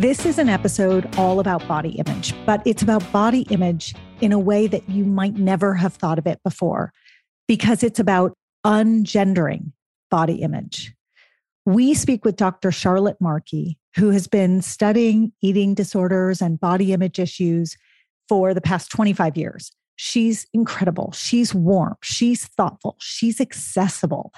This is an episode all about body image, but it's about body image in a way that you might never have thought of it before because it's about ungendering body image. We speak with Dr. Charlotte Markey, who has been studying eating disorders and body image issues for the past 25 years. She's incredible. She's warm. She's thoughtful. She's accessible.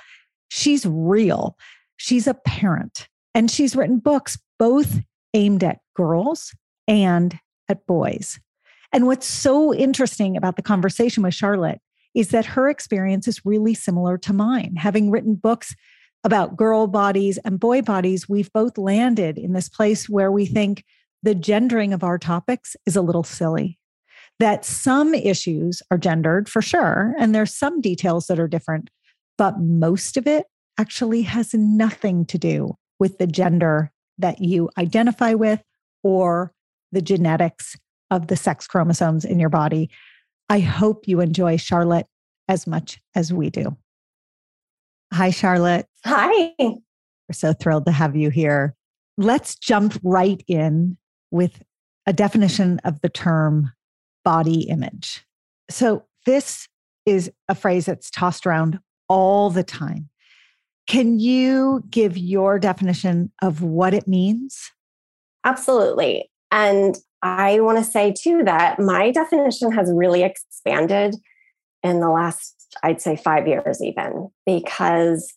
She's real. She's a parent. And she's written books both aimed at girls and at boys. And what's so interesting about the conversation with Charlotte is that her experience is really similar to mine. Having written books about girl bodies and boy bodies, we've both landed in this place where we think the gendering of our topics is a little silly. That some issues are gendered for sure, and there's some details that are different, but most of it actually has nothing to do with the gender that you identify with or the genetics of the sex chromosomes in your body. I hope you enjoy Charlotte as much as we do. Hi, Charlotte. Hi. We're so thrilled to have you here. Let's jump right in with a definition of the term body image. So, this is a phrase that's tossed around all the time. Can you give your definition of what it means? Absolutely. And I want to say too that my definition has really expanded in the last, I'd say, five years, even because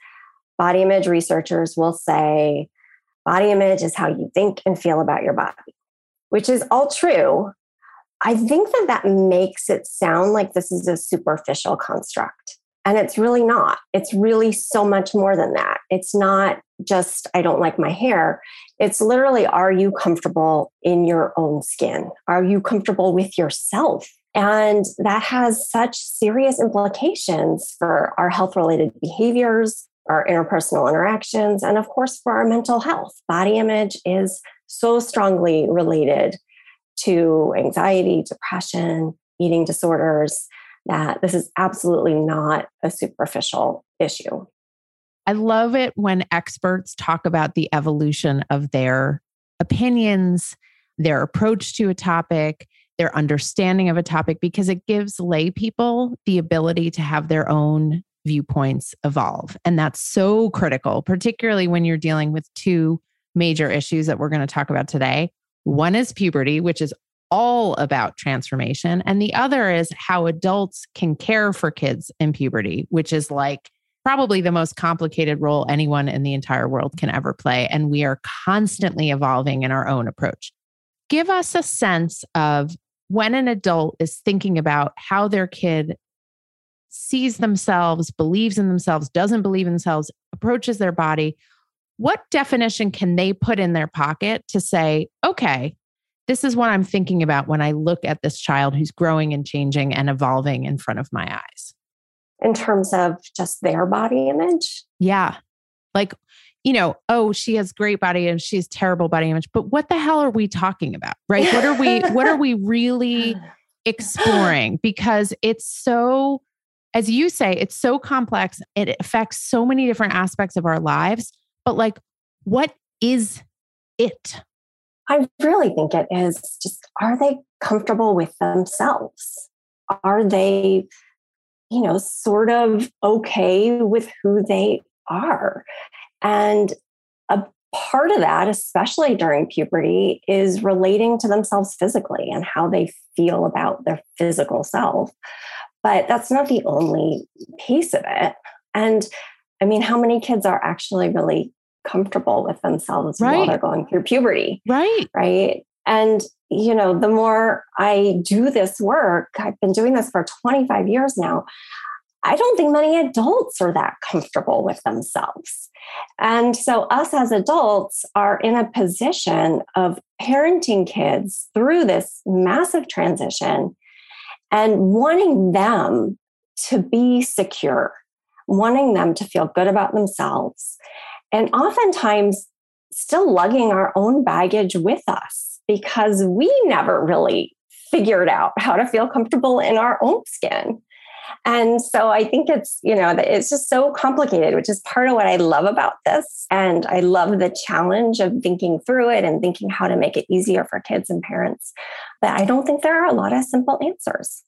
body image researchers will say body image is how you think and feel about your body, which is all true. I think that that makes it sound like this is a superficial construct. And it's really not. It's really so much more than that. It's not just, I don't like my hair. It's literally, are you comfortable in your own skin? Are you comfortable with yourself? And that has such serious implications for our health related behaviors, our interpersonal interactions, and of course, for our mental health. Body image is so strongly related to anxiety, depression, eating disorders that this is absolutely not a superficial issue. I love it when experts talk about the evolution of their opinions, their approach to a topic, their understanding of a topic because it gives lay people the ability to have their own viewpoints evolve. And that's so critical, particularly when you're dealing with two major issues that we're going to talk about today. One is puberty, which is all about transformation. And the other is how adults can care for kids in puberty, which is like probably the most complicated role anyone in the entire world can ever play. And we are constantly evolving in our own approach. Give us a sense of when an adult is thinking about how their kid sees themselves, believes in themselves, doesn't believe in themselves, approaches their body. What definition can they put in their pocket to say, okay, this is what I'm thinking about when I look at this child who's growing and changing and evolving in front of my eyes? In terms of just their body image? Yeah. Like, you know, oh, she has great body and she has terrible body image, but what the hell are we talking about? Right? what are we what are we really exploring? Because it's so as you say, it's so complex. It affects so many different aspects of our lives. But like, what is it? I really think it is just are they comfortable with themselves? Are they, you know, sort of okay with who they are? And a part of that, especially during puberty, is relating to themselves physically and how they feel about their physical self. But that's not the only piece of it. And I mean, how many kids are actually really comfortable with themselves right. while they're going through puberty. Right. Right. And, you know, the more I do this work, I've been doing this for 25 years now. I don't think many adults are that comfortable with themselves. And so, us as adults are in a position of parenting kids through this massive transition and wanting them to be secure, wanting them to feel good about themselves, and oftentimes still lugging our own baggage with us because we never really figured out how to feel comfortable in our own skin. And so I think it's, you know, it's just so complicated, which is part of what I love about this. And I love the challenge of thinking through it and thinking how to make it easier for kids and parents. But I don't think there are a lot of simple answers.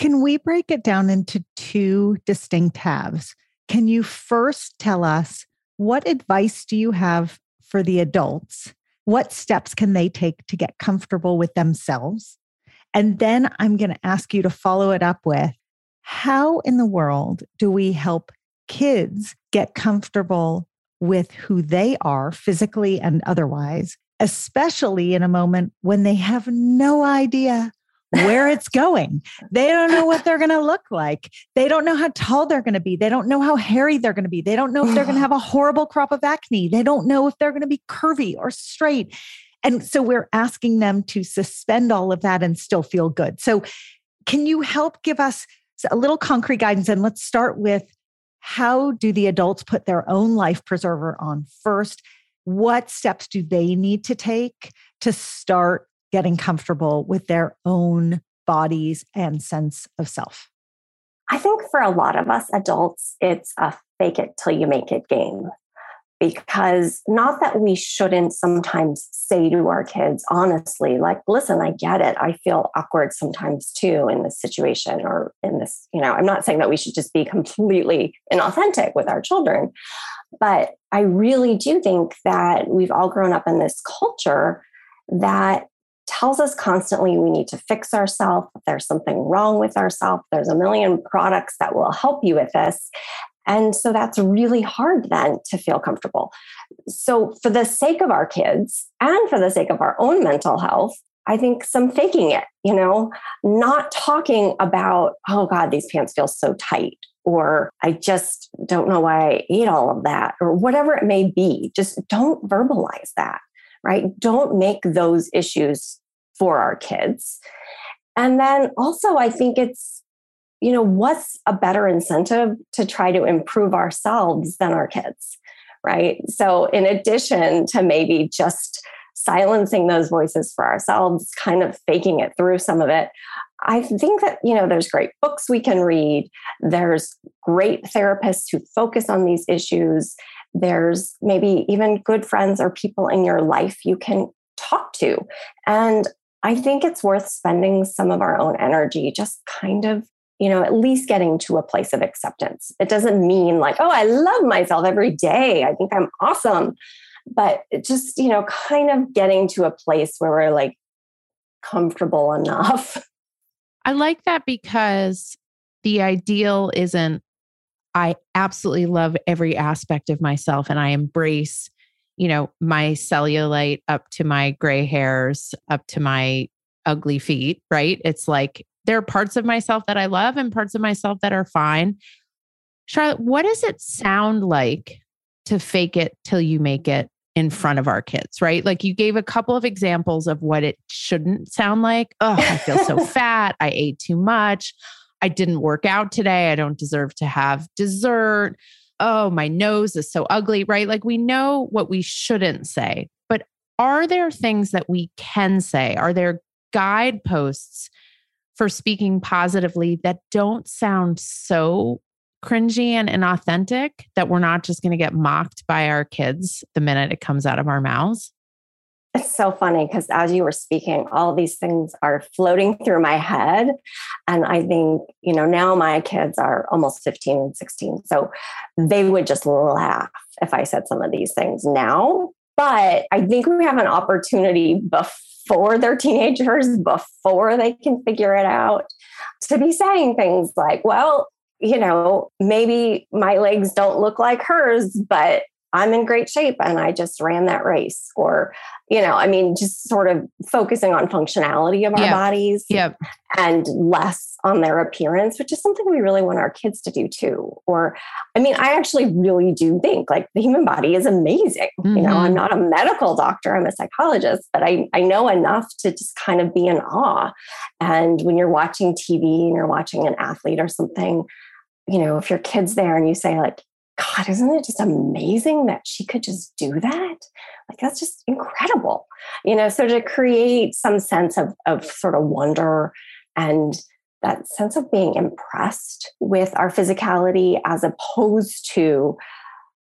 Can we break it down into two distinct halves? Can you first tell us what advice do you have for the adults? What steps can they take to get comfortable with themselves? And then I'm going to ask you to follow it up with how in the world do we help kids get comfortable with who they are physically and otherwise, especially in a moment when they have no idea where it's going. They don't know what they're going to look like. They don't know how tall they're going to be. They don't know how hairy they're going to be. They don't know if they're going to have a horrible crop of acne. They don't know if they're going to be curvy or straight. And so we're asking them to suspend all of that and still feel good. So, can you help give us a little concrete guidance? And let's start with how do the adults put their own life preserver on first? What steps do they need to take to start getting comfortable with their own bodies and sense of self? I think for a lot of us adults, it's a fake it till you make it game. Because not that we shouldn't sometimes say to our kids, honestly, like, listen, I get it. I feel awkward sometimes too in this situation or in this, you know, I'm not saying that we should just be completely inauthentic with our children. But I really do think that we've all grown up in this culture that tells us constantly we need to fix ourselves. There's something wrong with ourselves, there's a million products that will help you with this. And so that's really hard then to feel comfortable. So, for the sake of our kids and for the sake of our own mental health, I think some faking it, you know, not talking about, oh God, these pants feel so tight, or I just don't know why I ate all of that, or whatever it may be. Just don't verbalize that right? Don't make those issues for our kids. And then also, I think it's, you know, what's a better incentive to try to improve ourselves than our kids, right? So, in addition to maybe just silencing those voices for ourselves, kind of faking it through some of it, I think that, you know, there's great books we can read. There's great therapists who focus on these issues. There's maybe even good friends or people in your life you can talk to. And I think it's worth spending some of our own energy just kind of, you know, at least getting to a place of acceptance. It doesn't mean like, oh, I love myself every day. I think I'm awesome. But just, you know, kind of getting to a place where we're like comfortable enough. I like that because the ideal isn't, I absolutely love every aspect of myself and I embrace you know, my cellulite up to my gray hairs, up to my ugly feet, right? It's like there are parts of myself that I love and parts of myself that are fine. Charlotte, what does it sound like to fake it till you make it in front of our kids, right? Like you gave a couple of examples of what it shouldn't sound like. Oh, I feel so fat. I ate too much. I didn't work out today. I don't deserve to have dessert oh, my nose is so ugly, right? Like we know what we shouldn't say. But are there things that we can say? Are there guideposts for speaking positively that don't sound so cringy and inauthentic that we're not just going to get mocked by our kids the minute it comes out of our mouths? It's so funny because as you were speaking, all these things are floating through my head. And I think, you know, now my kids are almost 15 and 16. So they would just laugh if I said some of these things now. But I think we have an opportunity before they're teenagers, before they can figure it out, to be saying things like, well, you know, maybe my legs don't look like hers, but I'm in great shape and I just ran that race. Or, you know, I mean, just sort of focusing on functionality of our yeah. bodies yep. and less on their appearance, which is something we really want our kids to do too. Or, I mean, I actually really do think like the human body is amazing. Mm-hmm. You know, I'm mm-hmm. not a medical doctor, I'm a psychologist, but I, I know enough to just kind of be in awe. And when you're watching TV and you're watching an athlete or something, you know, if your kid's there and you say, like, God, isn't it just amazing that she could just do that? Like, that's just incredible. You know, so to create some sense of, of sort of wonder and that sense of being impressed with our physicality as opposed to,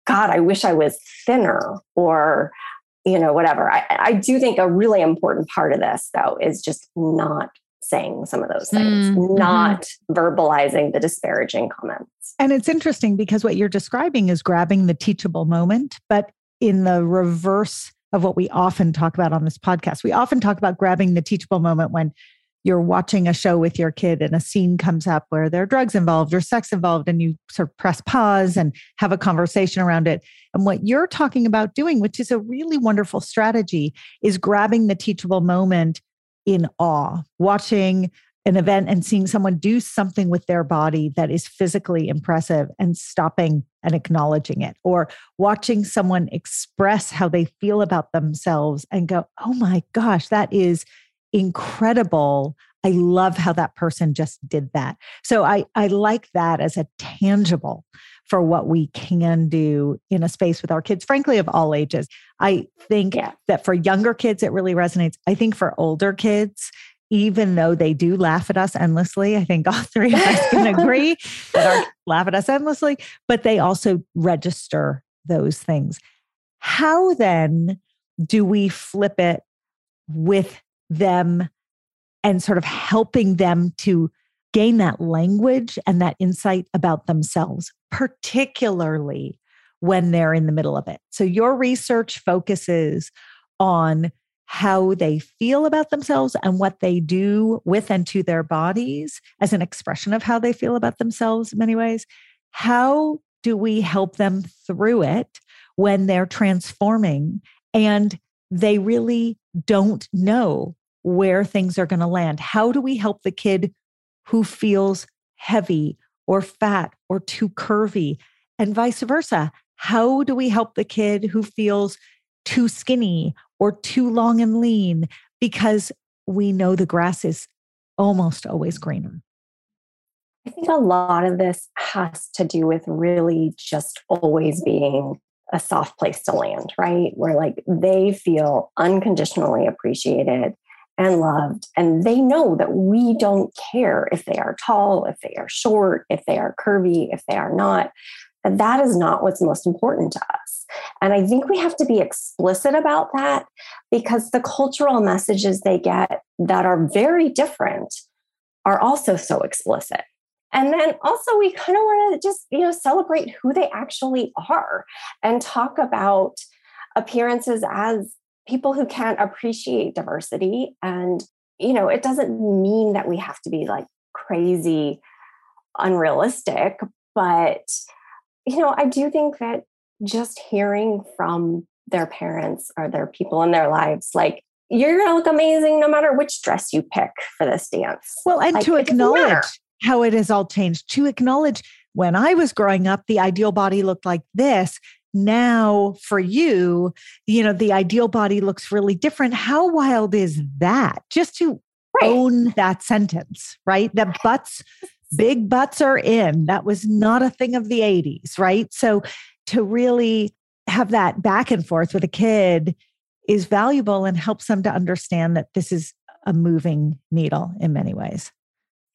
God, I wish I was thinner or, you know, whatever. I, I do think a really important part of this, though, is just not saying some of those things, mm-hmm. not verbalizing the disparaging comments. And it's interesting because what you're describing is grabbing the teachable moment, but in the reverse of what we often talk about on this podcast. We often talk about grabbing the teachable moment when you're watching a show with your kid and a scene comes up where there are drugs involved or sex involved, and you sort of press pause and have a conversation around it. And what you're talking about doing, which is a really wonderful strategy, is grabbing the teachable moment in awe, watching an event and seeing someone do something with their body that is physically impressive and stopping and acknowledging it, or watching someone express how they feel about themselves and go, oh my gosh, that is incredible. I love how that person just did that. So I, I like that as a tangible for what we can do in a space with our kids, frankly, of all ages. I think yeah. that for younger kids, it really resonates. I think for older kids, even though they do laugh at us endlessly, I think all three of us can agree that our laugh at us endlessly, but they also register those things. How then do we flip it with them and sort of helping them to gain that language and that insight about themselves, particularly when they're in the middle of it. So, your research focuses on how they feel about themselves and what they do with and to their bodies as an expression of how they feel about themselves in many ways. How do we help them through it when they're transforming and they really don't know where things are going to land? How do we help the kid who feels heavy or fat or too curvy, and vice versa. How do we help the kid who feels too skinny or too long and lean? Because we know the grass is almost always greener. I think a lot of this has to do with really just always being a soft place to land, right? Where like they feel unconditionally appreciated and loved. And they know that we don't care if they are tall, if they are short, if they are curvy, if they are not. that that is not what's most important to us. And I think we have to be explicit about that because the cultural messages they get that are very different are also so explicit. And then also we kind of want to just, you know, celebrate who they actually are and talk about appearances as people who can't appreciate diversity. And you know it doesn't mean that we have to be like crazy unrealistic but you know i do think that just hearing from their parents or their people in their lives like you're going to look amazing no matter which dress you pick for this dance. Well and like, to acknowledge how it has all changed to acknowledge when i was growing up the ideal body looked like this now for you you know the ideal body looks really different. How wild is that? Just to right. own that sentence right? The butts big butts are in. That was not a thing of the 80s right? So to really have that back and forth with a kid is valuable and helps them to understand that this is a moving needle in many ways.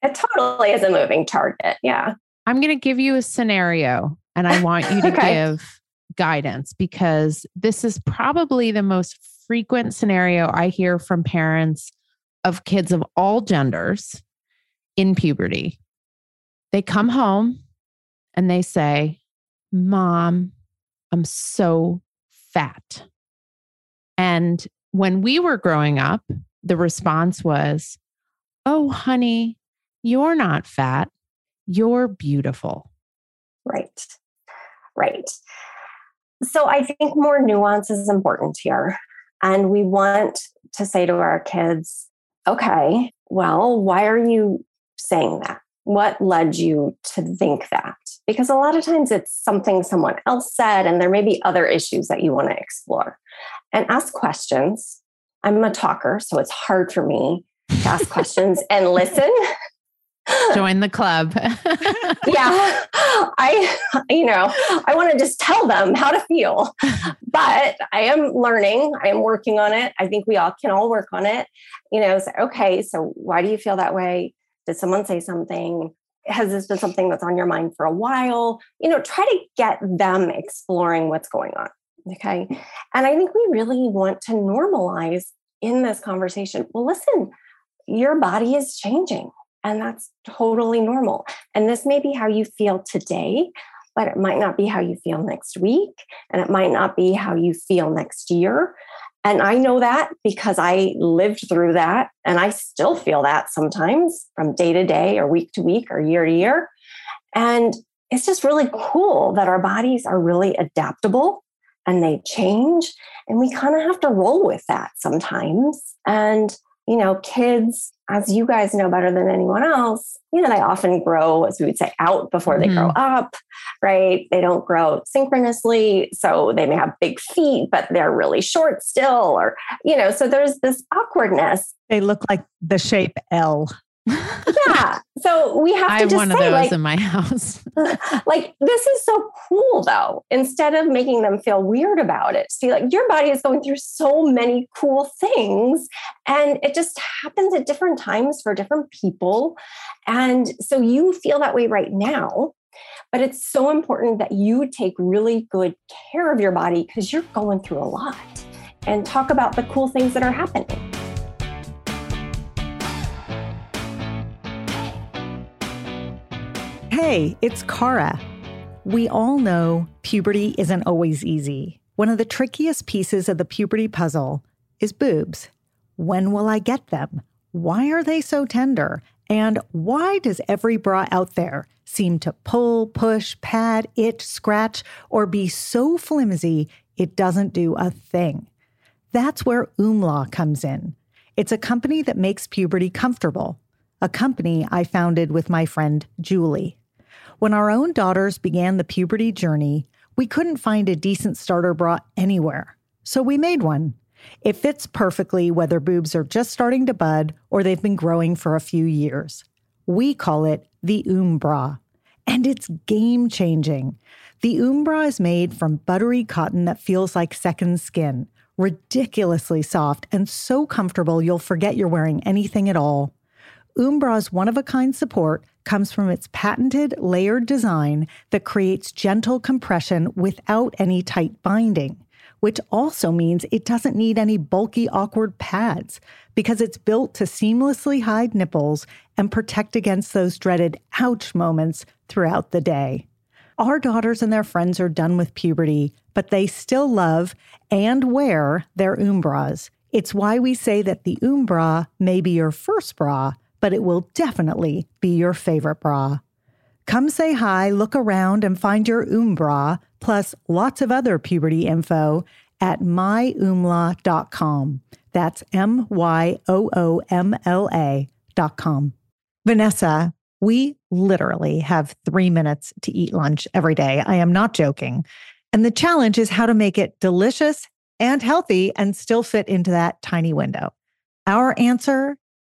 It totally is a moving target yeah. I'm going to give you a scenario and i want you to okay. give guidance because this is probably the most frequent scenario I hear from parents of kids of all genders in puberty. They come home and they say, Mom, I'm so fat. And when we were growing up, the response was, Oh, honey, you're not fat. You're beautiful. Right. Right. So I think more nuance is important here. And we want to say to our kids, okay, well, why are you saying that? What led you to think that? Because a lot of times it's something someone else said, and there may be other issues that you want to explore. And ask questions. I'm a talker, so it's hard for me to ask questions and listen. Join the club. yeah. I, you know, I want to just tell them how to feel, but I am learning. I am working on it. I think we all can all work on it. You know, so, okay, so why do you feel that way? Did someone say something? Has this been something that's on your mind for a while? You know, try to get them exploring what's going on. Okay. And I think we really want to normalize in this conversation. Well, listen, your body is changing and that's totally normal. And this may be how you feel today, but it might not be how you feel next week. And it might not be how you feel next year. And I know that because I lived through that. And I still feel that sometimes from day to day or week to week or year to year. And it's just really cool that our bodies are really adaptable and they change. And we kind of have to roll with that sometimes. And you know, kids, as you guys know better than anyone else, you know, they often grow, as we would say, out before they mm-hmm. grow up, right? They don't grow synchronously. So they may have big feet, but they're really short still, or, you know, so there's this awkwardness. They look like the shape L yeah. So we have to I have one say, of those like, in my house. like, this is so cool though. Instead of making them feel weird about it, see, like your body is going through so many cool things. And it just happens at different times for different people. And so you feel that way right now. But it's so important that you take really good care of your body because you're going through a lot and talk about the cool things that are happening. Hey, it's Cara. We all know puberty isn't always easy. One of the trickiest pieces of the puberty puzzle is boobs. When will I get them? Why are they so tender? And why does every bra out there seem to pull, push, pad, itch, scratch, or be so flimsy it doesn't do a thing? That's where Oomla comes in. It's a company that makes puberty comfortable, a company I founded with my friend Julie. When our own daughters began the puberty journey, we couldn't find a decent starter bra anywhere. So we made one. It fits perfectly whether boobs are just starting to bud or they've been growing for a few years. We call it the Oom Bra. And it's game changing. The Oom Bra is made from buttery cotton that feels like second skin, ridiculously soft and so comfortable you'll forget you're wearing anything at all. Oom Bra's one of a kind support comes from its patented layered design that creates gentle compression without any tight binding, which also means it doesn't need any bulky, awkward pads because it's built to seamlessly hide nipples and protect against those dreaded ouch moments throughout the day. Our daughters and their friends are done with puberty, but they still love and wear their Oom Bras. It's why we say that the Oom Bra may be your first bra, but it will definitely be your favorite bra. Come say hi, look around, and find your Oom Bra, plus lots of other puberty info at myoomla.com. That's M Y O O M L A.com. Vanessa, we literally have three minutes to eat lunch every day. I am not joking. And the challenge is how to make it delicious and healthy and still fit into that tiny window. Our answer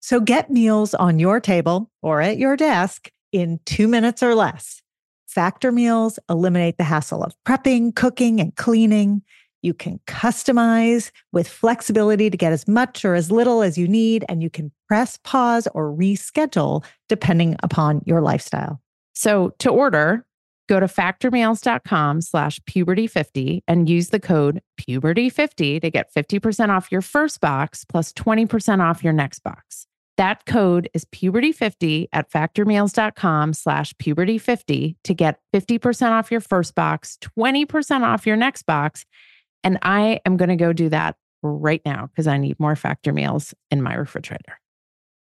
So get meals on your table or at your desk in 2 minutes or less. Factor meals eliminate the hassle of prepping, cooking, and cleaning. You can customize with flexibility to get as much or as little as you need, and you can press pause or reschedule depending upon your lifestyle. So to order, go to factormeals.com slash puberty50 and use the code puberty50 to get 50% off your first box plus 20% off your next box. That code is puberty50 at factormeals.com slash puberty50 to get 50% off your first box, 20% off your next box. And I am going to go do that right now because I need more factor meals in my refrigerator.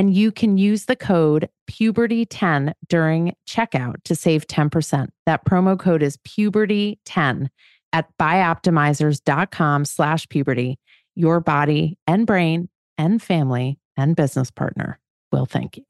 and you can use the code puberty10 during checkout to save 10%. That promo code is puberty10 at bioptimizers.com slash puberty. Your body and brain and family and business partner will thank you.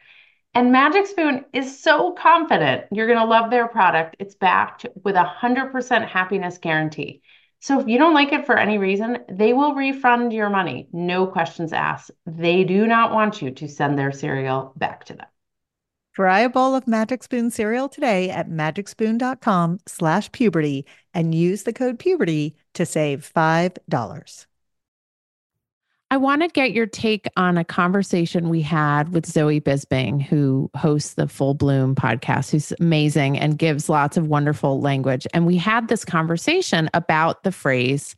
And Magic Spoon is so confident you're going to love their product. It's backed with a 100% happiness guarantee. So if you don't like it for any reason, they will refund your money. No questions asked. They do not want you to send their cereal back to them. Try a bowl of Magic Spoon cereal today at magicspoon.com slash puberty and use the code puberty to save $5. I want to get your take on a conversation we had with Zoe Bisbing, who hosts the Full Bloom podcast, who's amazing and gives lots of wonderful language. And we had this conversation about the phrase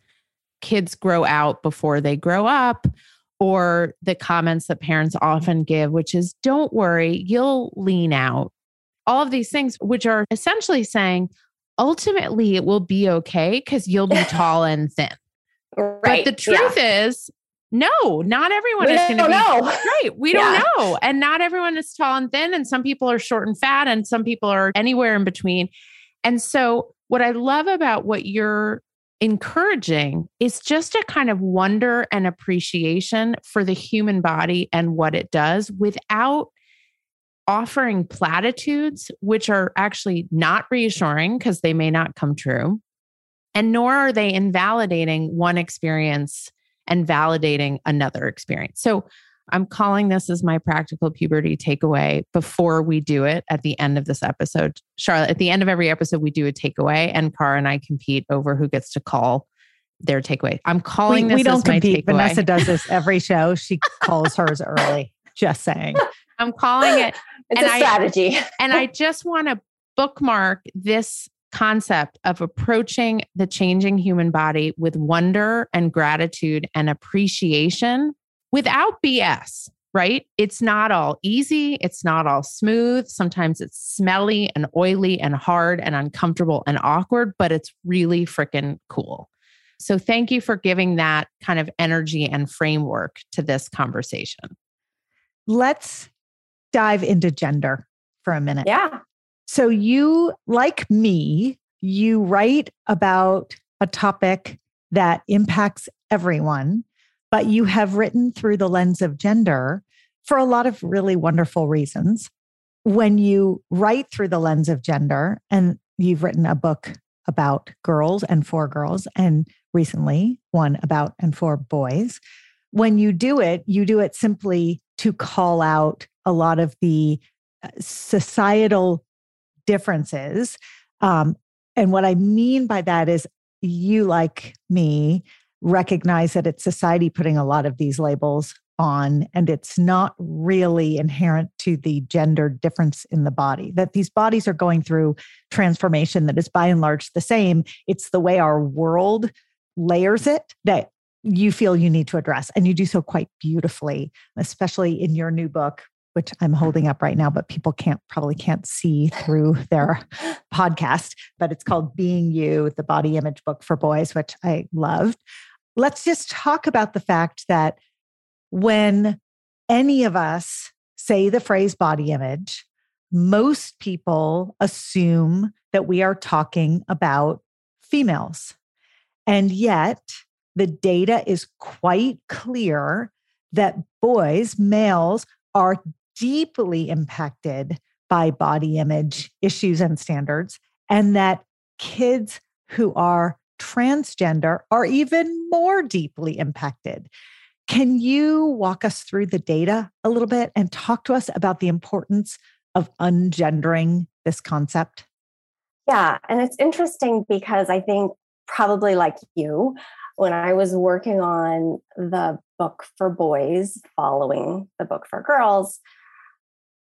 kids grow out before they grow up, or the comments that parents often give, which is, don't worry, you'll lean out. All of these things, which are essentially saying, ultimately, it will be okay because you'll be tall and thin. Right. But the truth yeah. is, no, not everyone we is going to be know. right. We yeah. don't know. And not everyone is tall and thin. And some people are short and fat, and some people are anywhere in between. And so, what I love about what you're encouraging is just a kind of wonder and appreciation for the human body and what it does without offering platitudes, which are actually not reassuring because they may not come true. And nor are they invalidating one experience and validating another experience. So I'm calling this as my practical puberty takeaway before we do it at the end of this episode. Charlotte, at the end of every episode, we do a takeaway, and Cara and I compete over who gets to call their takeaway. I'm calling we, this we don't as compete. my takeaway. Vanessa does this every show. She calls hers early. Just saying. I'm calling it. It's a strategy. And I just want to bookmark this concept of approaching the changing human body with wonder and gratitude and appreciation without BS, right? It's not all easy. It's not all smooth. Sometimes it's smelly and oily and hard and uncomfortable and awkward, but it's really freaking cool. So thank you for giving that kind of energy and framework to this conversation. Let's dive into gender for a minute. Yeah. So you, like me, you write about a topic that impacts everyone but you have written through the lens of gender for a lot of really wonderful reasons. When you write through the lens of gender, and you've written a book about girls and for girls, and recently one about and for boys, when you do it, you do it simply to call out a lot of the uh, societal differences. Um, and what I mean by that is you, like me, recognize that it's society putting a lot of these labels on and it's not really inherent to the gender difference in the body that these bodies are going through transformation that is by and large the same it's the way our world layers it that you feel you need to address and you do so quite beautifully especially in your new book which I'm holding mm-hmm. up right now, but people can't probably can't see through their podcast. But it's called Being You, the body image book for boys, which I loved let's just talk about the fact that when any of us say the phrase body image, most people assume that we are talking about females. And yet, the data is quite clear that boys, males, are deeply impacted by body image issues and standards, and that kids who are transgender are even more deeply impacted. Can you walk us through the data a little bit and talk to us about the importance of ungendering this concept? Yeah, and it's interesting because I think probably like you, when I was working on the book for boys following the book for girls,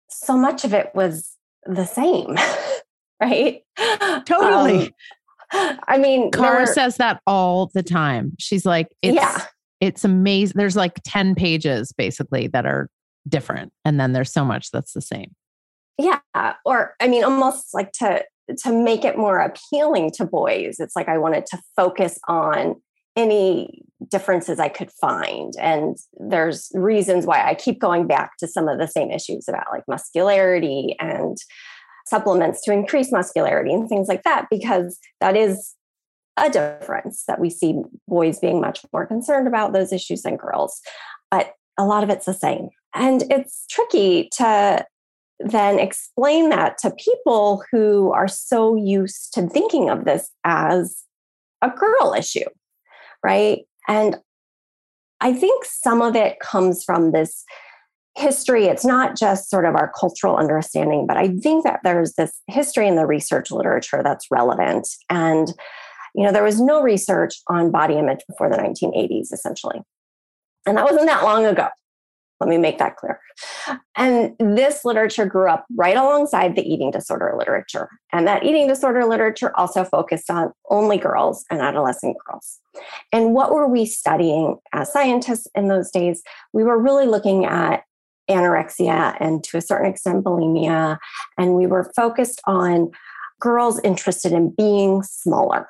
so much of it was the same, right? Totally. Um, I mean, Cara says that all the time. She's like, it's, yeah. it's amazing. There's like 10 pages basically that are different. And then there's so much that's the same. Yeah. Or, I mean, almost like to, to make it more appealing to boys, it's like I wanted to focus on any differences I could find. And there's reasons why I keep going back to some of the same issues about like muscularity and supplements to increase muscularity and things like that, because that is a difference that we see boys being much more concerned about those issues than girls. But a lot of it's the same. And it's tricky to then explain that to people who are so used to thinking of this as a girl issue, right? And I think some of it comes from this history. It's not just sort of our cultural understanding, but I think that there's this history in the research literature that's relevant. And, you know, there was no research on body image before the 1980s, essentially. And that wasn't that long ago. Let me make that clear. And this literature grew up right alongside the eating disorder literature. And that eating disorder literature also focused on only girls and adolescent girls. And what were we studying as scientists in those days? We were really looking at anorexia and to a certain extent bulimia. And we were focused on girls interested in being smaller.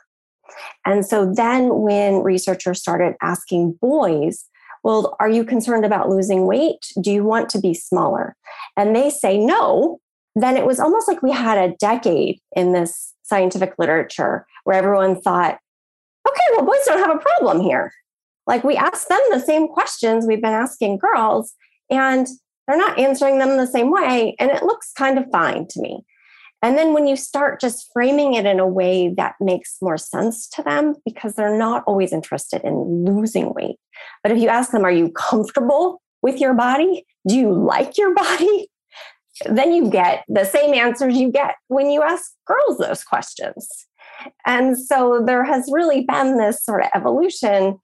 And so then when researchers started asking boys, well, are you concerned about losing weight? Do you want to be smaller? And they say no. Then it was almost like we had a decade in this scientific literature where everyone thought, okay, well, boys don't have a problem here. Like we asked them the same questions we've been asking girls, and they're not answering them the same way. And it looks kind of fine to me. And then when you start just framing it in a way that makes more sense to them, because they're not always interested in losing weight. But if you ask them, are you comfortable with your body? Do you like your body? Then you get the same answers you get when you ask girls those questions. And so there has really been this sort of evolution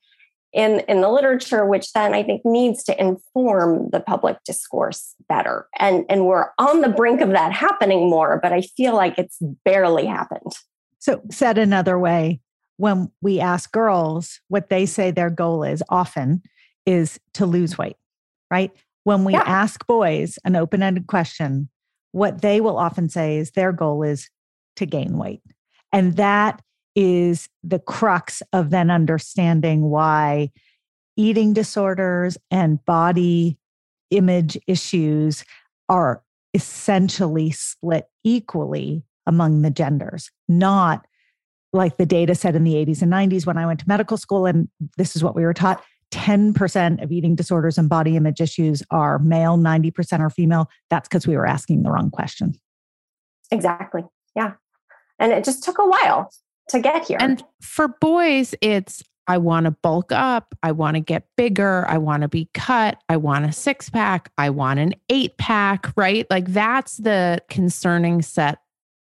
in, in the literature, which then I think needs to inform the public discourse better. And, and we're on the brink of that happening more, but I feel like it's barely happened. So, said another way, when we ask girls what they say their goal is, often is to lose weight, right? When we yeah. ask boys an open ended question, what they will often say is their goal is to gain weight. And that is the crux of then understanding why eating disorders and body image issues are essentially split equally among the genders, not like the data said in the 80s and 90s when I went to medical school, and this is what we were taught 10% of eating disorders and body image issues are male, 90% are female. That's because we were asking the wrong question. Exactly. Yeah. And it just took a while to get here. And for boys, it's I want to bulk up. I want to get bigger. I want to be cut. I want a six pack. I want an eight pack, right? Like that's the concerning set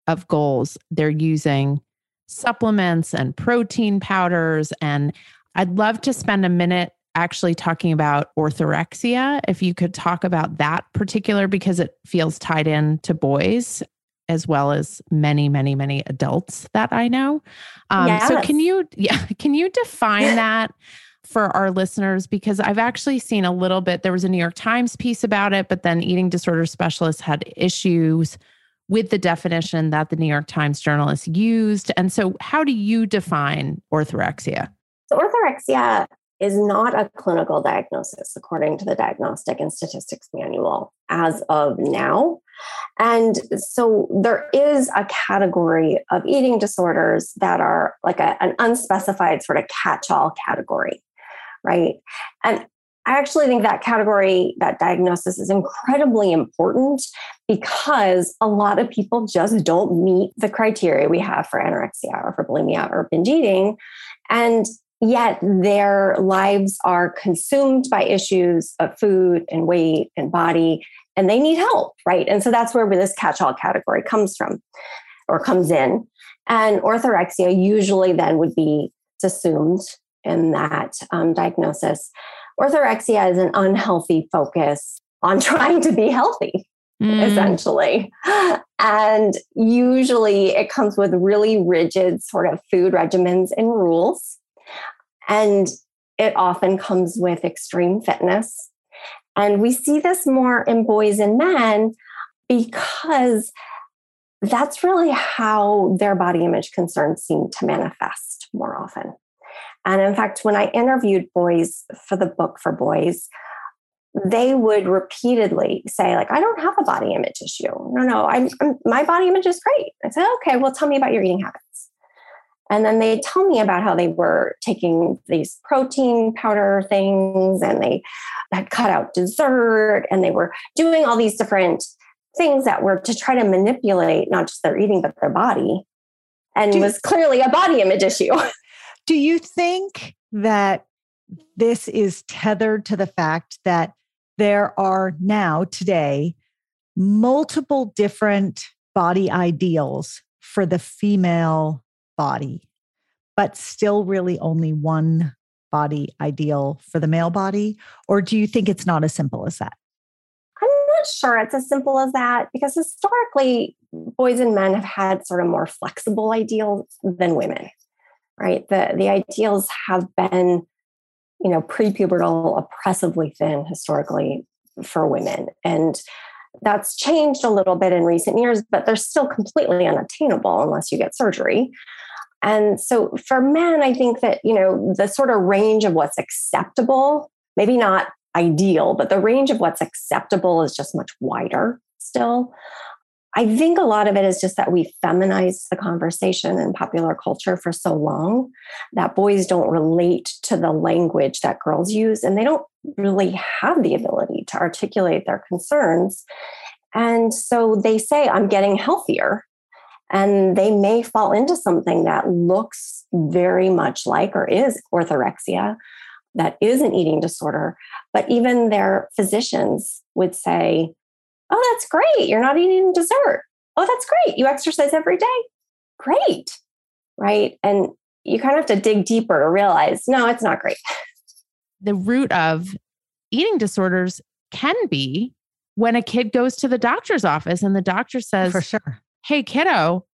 of goals. They're using supplements and protein powders. And I'd love to spend a minute actually talking about orthorexia. If you could talk about that particular, because it feels tied in to boys as well as many, many, many adults that I know. Um, yes. So can you, yeah, can you define that for our listeners? Because I've actually seen a little bit. There was a New York Times piece about it, but then eating disorder specialists had issues with the definition that the New York Times journalists used. And so, how do you define orthorexia? So, orthorexia is not a clinical diagnosis according to the Diagnostic and Statistics Manual as of now. And so there is a category of eating disorders that are like a, an unspecified sort of catch all category, right? And I actually think that category, that diagnosis is incredibly important because a lot of people just don't meet the criteria we have for anorexia or for bulimia or binge eating. And yet their lives are consumed by issues of food and weight and body and they need help right? And so that's where this catch-all category comes from or comes in. And orthorexia usually then would be assumed in that um, diagnosis. Orthorexia is an unhealthy focus on trying to be healthy mm. essentially. And usually it comes with really rigid sort of food regimens and rules. And it often comes with extreme fitness. And we see this more in boys and men because that's really how their body image concerns seem to manifest more often. And in fact, when I interviewed boys for the book for boys, they would repeatedly say, like, I don't have a body image issue. No, no, I'm, I'm my body image is great. I said, okay, well, tell me about your eating habits. And then they tell me about how they were taking these protein powder things and they had cut out dessert and they were doing all these different things that were to try to manipulate not just their eating, but their body. And do, was clearly a body image issue. Do you think that this is tethered to the fact that there are now today multiple different body ideals for the female body, but still really only one body ideal for the male body? Or do you think it's not as simple as that? I'm not sure it's as simple as that because historically, boys and men have had sort of more flexible ideals than women, right? The, the ideals have been, you know, prepubertal, oppressively thin historically for women. And that's changed a little bit in recent years, but they're still completely unattainable unless you get surgery. And so for men, I think that, you know, the sort of range of what's acceptable, maybe not ideal, but the range of what's acceptable is just much wider still. I think a lot of it is just that we feminized the conversation in popular culture for so long that boys don't relate to the language that girls use and they don't really have the ability to articulate their concerns. And so they say, I'm getting healthier. And they may fall into something that looks very much like or is orthorexia, that is an eating disorder. But even their physicians would say, Oh, that's great. You're not eating dessert. Oh, that's great. You exercise every day. Great. Right. And you kind of have to dig deeper to realize, no, it's not great. The root of eating disorders can be when a kid goes to the doctor's office and the doctor says, For sure. Hey, kiddo,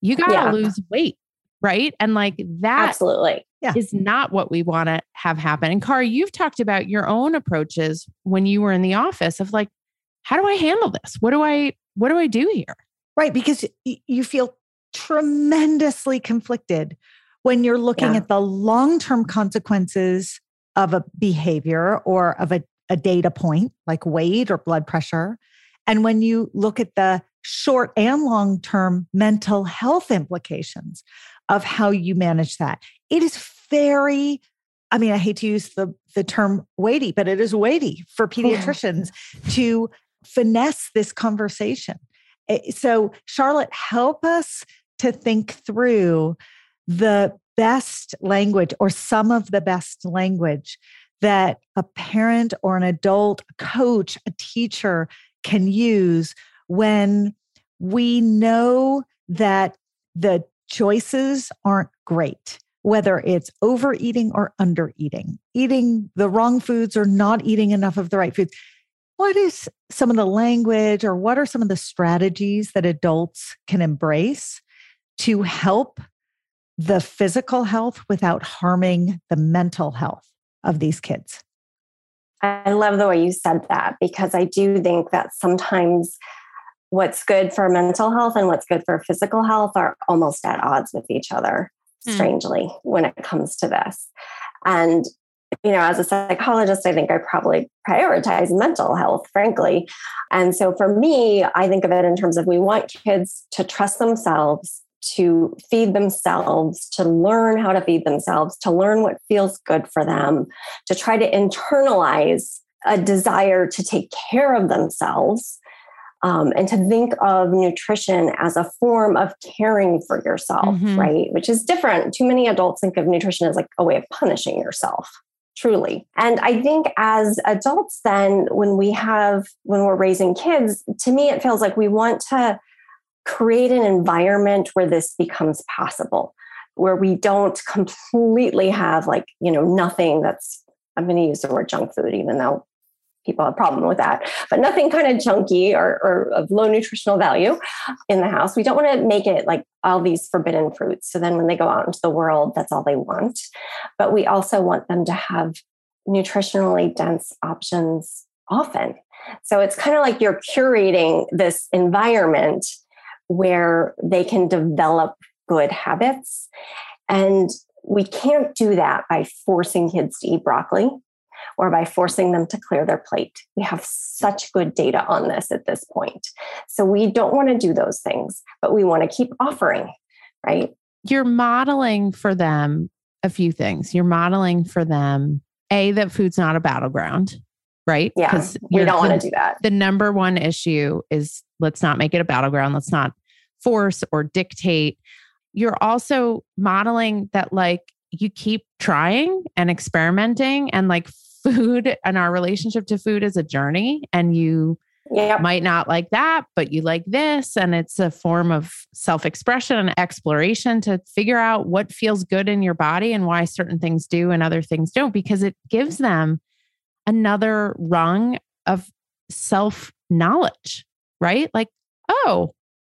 you got to Yeah. lose weight. Right. And like that Absolutely. Yeah. is not what we want to have happen. And Cara, you've talked about your own approaches when you were in the office of like, how do I handle this? What do I what do I do here? Right. Because y- you feel tremendously conflicted when you're looking Yeah. at the long term consequences of a behavior or of a, a data point like weight or blood pressure. And when you look at the short and long term mental health implications of how you manage that, it is very, I mean, I hate to use the, the term weighty, but it is weighty for pediatricians to finesse this conversation. Eh, So, Charlotte, help us to think through the best language or some of the best language that a parent or an adult, a coach, a teacher can use when we know that the choices aren't great, whether it's overeating or undereating, eating the wrong foods or not eating enough of the right foods. What is some of the language or what are some of the strategies that adults can embrace to help the physical health without harming the mental health of these kids? I love the way you said that because I do think that sometimes what's good for mental health and what's good for physical health are almost at odds with each other, Hmm. strangely, when it comes to this. And, you know, as a psychologist, I think I probably prioritize mental health, frankly. And so for me, I think of it in terms of we want kids to trust themselves, to feed themselves, to learn how to feed themselves, to learn what feels good for them, to try to internalize a desire to take care of themselves um, and to think of nutrition as a form of caring for yourself, Mhm. right? Which is different. Too many adults think of nutrition as like a way of punishing yourself. Truly. And I think as adults, then when we have, when we're raising kids, to me, it feels like we want to create an environment where this becomes possible, where we don't completely have like, you know, nothing that's, I'm going to use the word junk food, even though people have a problem with that, but nothing kind of junky or, or of low nutritional value in the house. We don't want to make it like all these forbidden fruits. So then when they go out into the world, that's all they want. But we also want them to have nutritionally dense options often. So it's kind of like you're curating this environment where they can develop good habits. And we can't do that by forcing kids to eat broccoli or by forcing them to clear their plate. We have such good data on this at this point. So we don't want to do those things, but we want to keep offering, right? You're modeling for them a few things. You're modeling for them a that food's not a battleground, right? Yeah. 'Cause We don't want to do that. the number one issue is let's not make it a battleground. Let's not force or dictate. You're also modeling that like you keep trying and experimenting and like food and our relationship to food is a journey and you Yep. might not like that, but you like this. And it's a form of self expression and exploration to figure out what feels good in your body and why certain things do and other things don't, because it gives them another rung of self knowledge, right? Like, oh,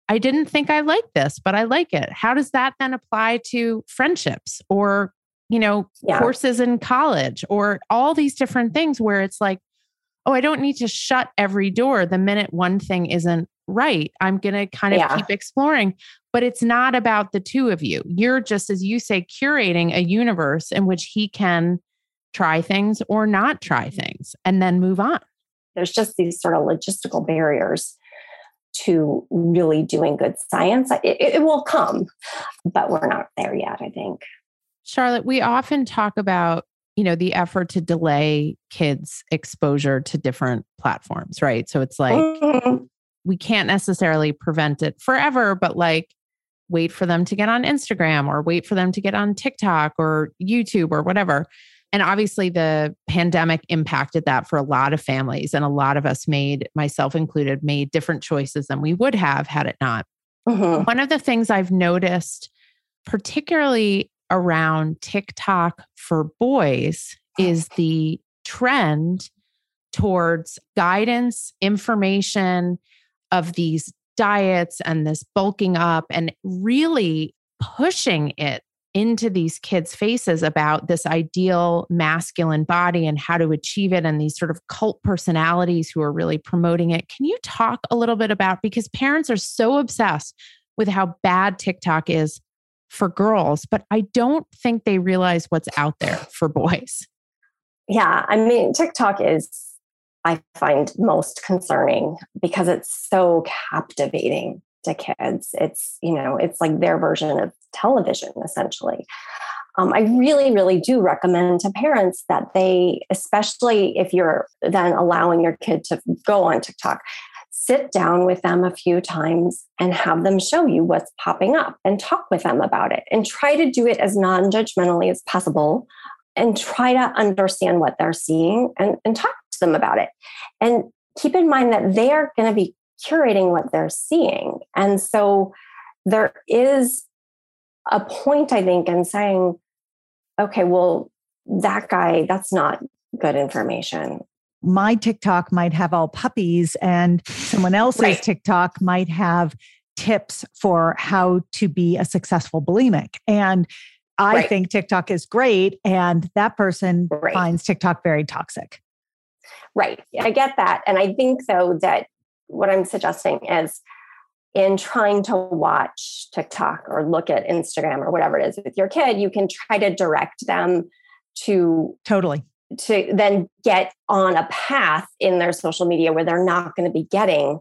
I didn't think I liked this, but I like it. How does that then apply to friendships or, you know, Yeah. courses in college or all these different things where it's like, oh, I don't need to shut every door the minute one thing isn't right. I'm going to kind of Yeah. keep exploring, but it's not about the two of you. You're just, as you say, curating a universe in which he can try things or not try mm-hmm. things and then move on. There's just these sort of logistical barriers to really doing good science. It, it will come, but we're not there yet, I think. Charlotte, we often talk about, you know, the effort to delay kids' exposure to different platforms, right? So it's like Mhm. we can't necessarily prevent it forever, but like wait for them to get on Instagram or wait for them to get on TikTok or YouTube or whatever. And obviously, the pandemic impacted that for a lot of families. And a lot of us made, myself included, made different choices than we would have had it not. Mhm. One of the things I've noticed, particularly around TikTok for boys, is the trend towards guidance, information of these diets and this bulking up, and really pushing it into these kids' faces about this ideal masculine body and how to achieve it, and these sort of cult personalities who are really promoting it. Can you talk a little bit about because parents are so obsessed with how bad TikTok is for girls, but I don't think they realize what's out there for boys. Yeah, I mean, TikTok is, I find, most concerning because it's so captivating to kids. It's, you know, it's like their version of television, essentially. Um, I really, really do recommend to parents that they, especially if you're then allowing your kid to go on TikTok, sit down with them a few times and have them show you what's popping up and talk with them about it and try to do it as non judgmentally as possible and try to understand what they're seeing and, and talk to them about it. And keep in mind that they are going to be curating what they're seeing. And so there is a point, I think, in saying, okay, well, that guy, that's not good information. My TikTok might have all puppies, and someone else's Right. TikTok might have tips for how to be a successful bulimic. And I Right. think TikTok is great, and that person Right. finds TikTok very toxic. Right. I get that. And I think, though, that what I'm suggesting is in trying to watch TikTok or look at Instagram or whatever it is with your kid, you can try to direct them to Totally. To then get on a path in their social media where they're not going to be getting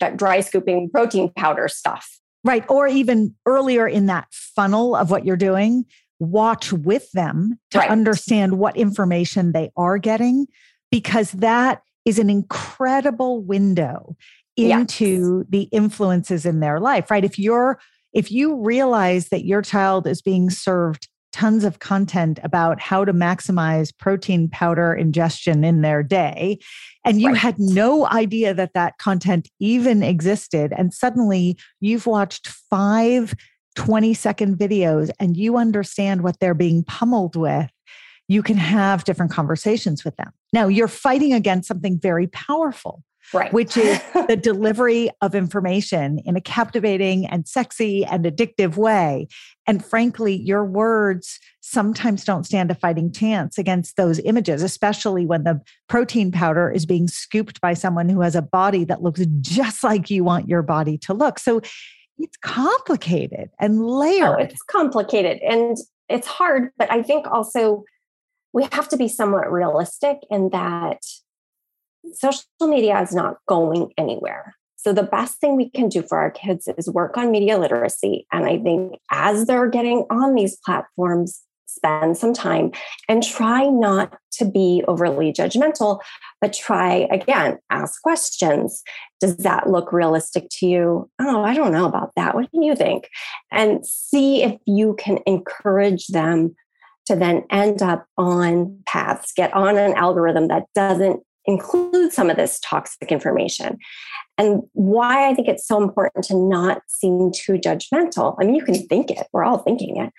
that dry scooping protein powder stuff. Right. Or even earlier in that funnel of what you're doing, watch with them to Right. understand what information they are getting, because that is an incredible window Yes. into the influences in their life, right? If you're, if you realize that your child is being served tons of content about how to maximize protein powder ingestion in their day, and you Right. had no idea that that content even existed, and suddenly you've watched five 20 second videos and you understand what they're being pummeled with, you can have different conversations with them. Now, you're fighting against something very powerful, Right. which is the delivery of information in a captivating and sexy and addictive way. And frankly, your words sometimes don't stand a fighting chance against those images, especially when the protein powder is being scooped by someone who has a body that looks just like you want your body to look. So it's complicated and Oh, layered. it's complicated and it's hard, but I think also we have to be somewhat realistic in that social media is not going anywhere. So the best thing we can do for our kids is work on media literacy. And I think as they're getting on these platforms, spend some time and try not to be overly judgmental, but try again, ask questions. Does that look realistic to you? Oh, I don't know about that. What do you think? And see if you can encourage them to then end up on paths, get on an algorithm that doesn't include some of this toxic information. And why I think it's so important to not seem too judgmental. I mean, you can think it, we're all thinking it,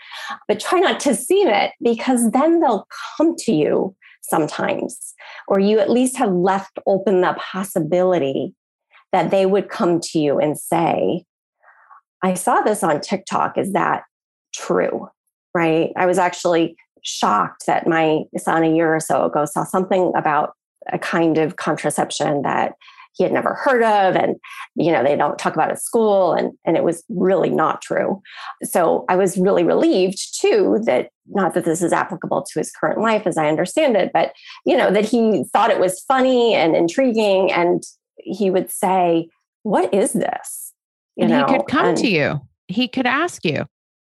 but try not to seem it because then they'll come to you sometimes, or you at least have left open the possibility that they would come to you and say, I saw this on TikTok. Is that true? Right. I was actually shocked that my son a year or so ago saw something about a kind of contraception that he had never heard of and you know they don't talk about at school and and it was really not true so i was really relieved too that not that this is applicable to his current life as i understand it but you know that he thought it was funny and intriguing and he would say what is this you and know? he could come and, to you he could ask you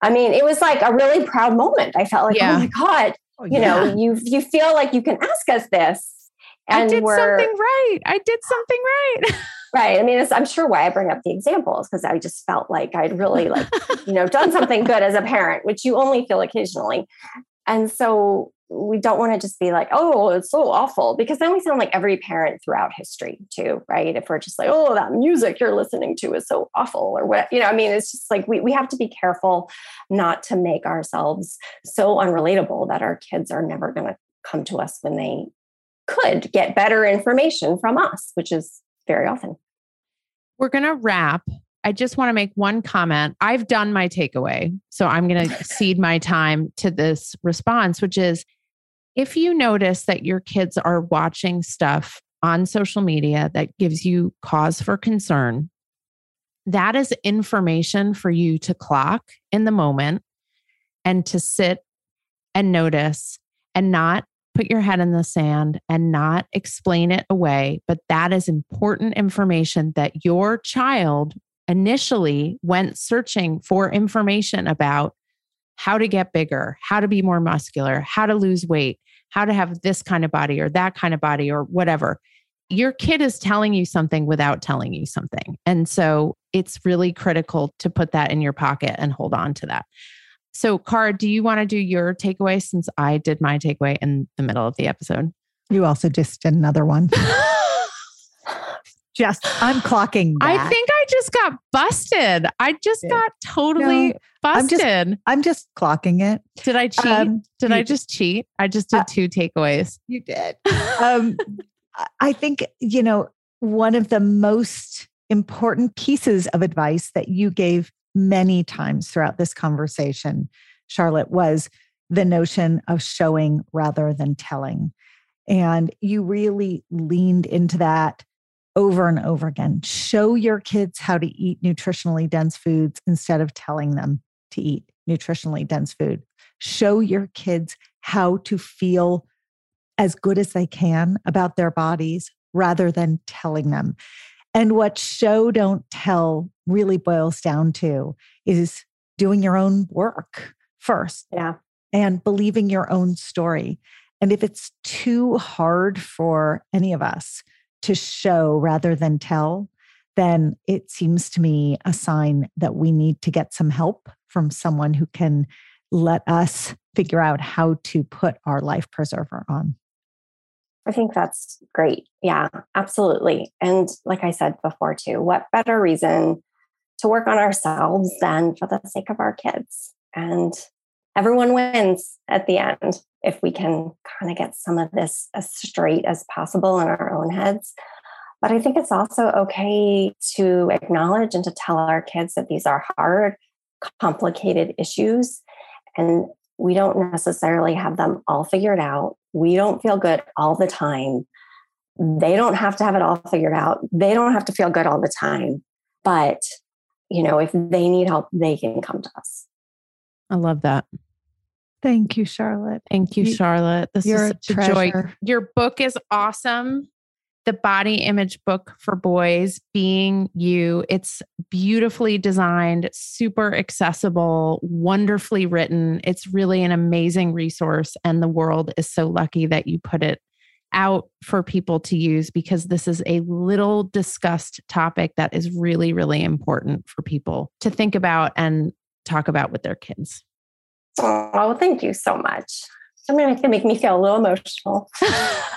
i mean it was like a really proud moment i felt like oh yeah. oh my god oh, you yeah. know you you feel like you can ask us this and I did something right. I did something right. right. I mean, I'm sure why I bring up the examples because I just felt like I'd really like, you know, done something good as a parent, which you only feel occasionally. And so we don't want to just be like, oh, it's so awful, because then we sound like every parent throughout history, too, right? If we're just like, oh, that music you're listening to is so awful, or what, you know, I mean, it's just like we, we have to be careful not to make ourselves so unrelatable that our kids are never going to come to us when they could get better information from us, which is very often. We're going to wrap. I just want to make one comment. I've done my takeaway. So I'm going to cede my time to this response, which is if you notice that your kids are watching stuff on social media that gives you cause for concern, that is information for you to clock in the moment and to sit and notice and not put your head in the sand and not explain it away. But that is important information that your child initially went searching for information about how to get bigger, how to be more muscular, how to lose weight, how to have this kind of body or that kind of body or whatever. Your kid is telling you something without telling you something. And so it's really critical to put that in your pocket and hold on to that. So, Cara, do you want to do your takeaway since I did my takeaway in the middle of the episode? You also just did another one. just, I'm clocking. That. I think I just got busted. I just got totally no, busted. I'm just, I'm just, clocking it. Did I cheat? Um, did I just cheat? I just did uh, two takeaways. You did. um, I think, you know, one of the most important pieces of advice that you gave many times throughout this conversation, Charlotte, was the notion of showing rather than telling. And you really leaned into that over and over again. Show your kids how to eat nutritionally dense foods instead of telling them to eat nutritionally dense food. Show your kids how to feel as good as they can about their bodies rather than telling them. And what show don't tell really boils down to is doing your own work first. Yeah. And believing your own story. And if it's too hard for any of us to show rather than tell, then it seems to me a sign that we need to get some help from someone who can let us figure out how to put our life preserver on. I think that's great. Yeah, absolutely. And like I said before, too, what better reason to work on ourselves than for the sake of our kids? And everyone wins at the end if we can kind of get some of this as straight as possible in our own heads. But I think it's also okay to acknowledge and to tell our kids that these are hard, complicated issues. And we don't necessarily have them all figured out. We don't feel good all the time. They don't have to have it all figured out. They don't have to feel good all the time. But, you know, if they need help, they can come to us. I love that. Thank you, Charlotte. Thank you, Charlotte. This is such a, a joy. Your book is awesome the body image book for boys, Being You. It's beautifully designed, super accessible, wonderfully written. It's really an amazing resource. And the world is so lucky that you put it out for people to use because this is a little discussed topic that is really, really important for people to think about and talk about with their kids. Oh, thank you so much. I mean, it can make me feel a little emotional.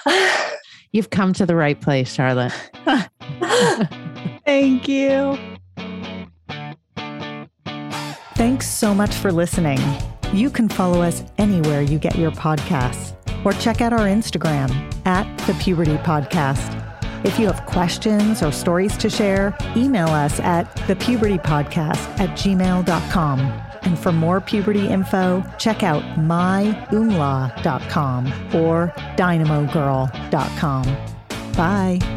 You've come to the right place, Charlotte. Thank you. Thanks so much for listening. You can follow us anywhere you get your podcasts or check out our Instagram at the Puberty Podcast. If you have questions or stories to share, email us at thepubertypodcast at gmail.com. And for more puberty info, check out myoomla.com or dynamogirl.com. Bye.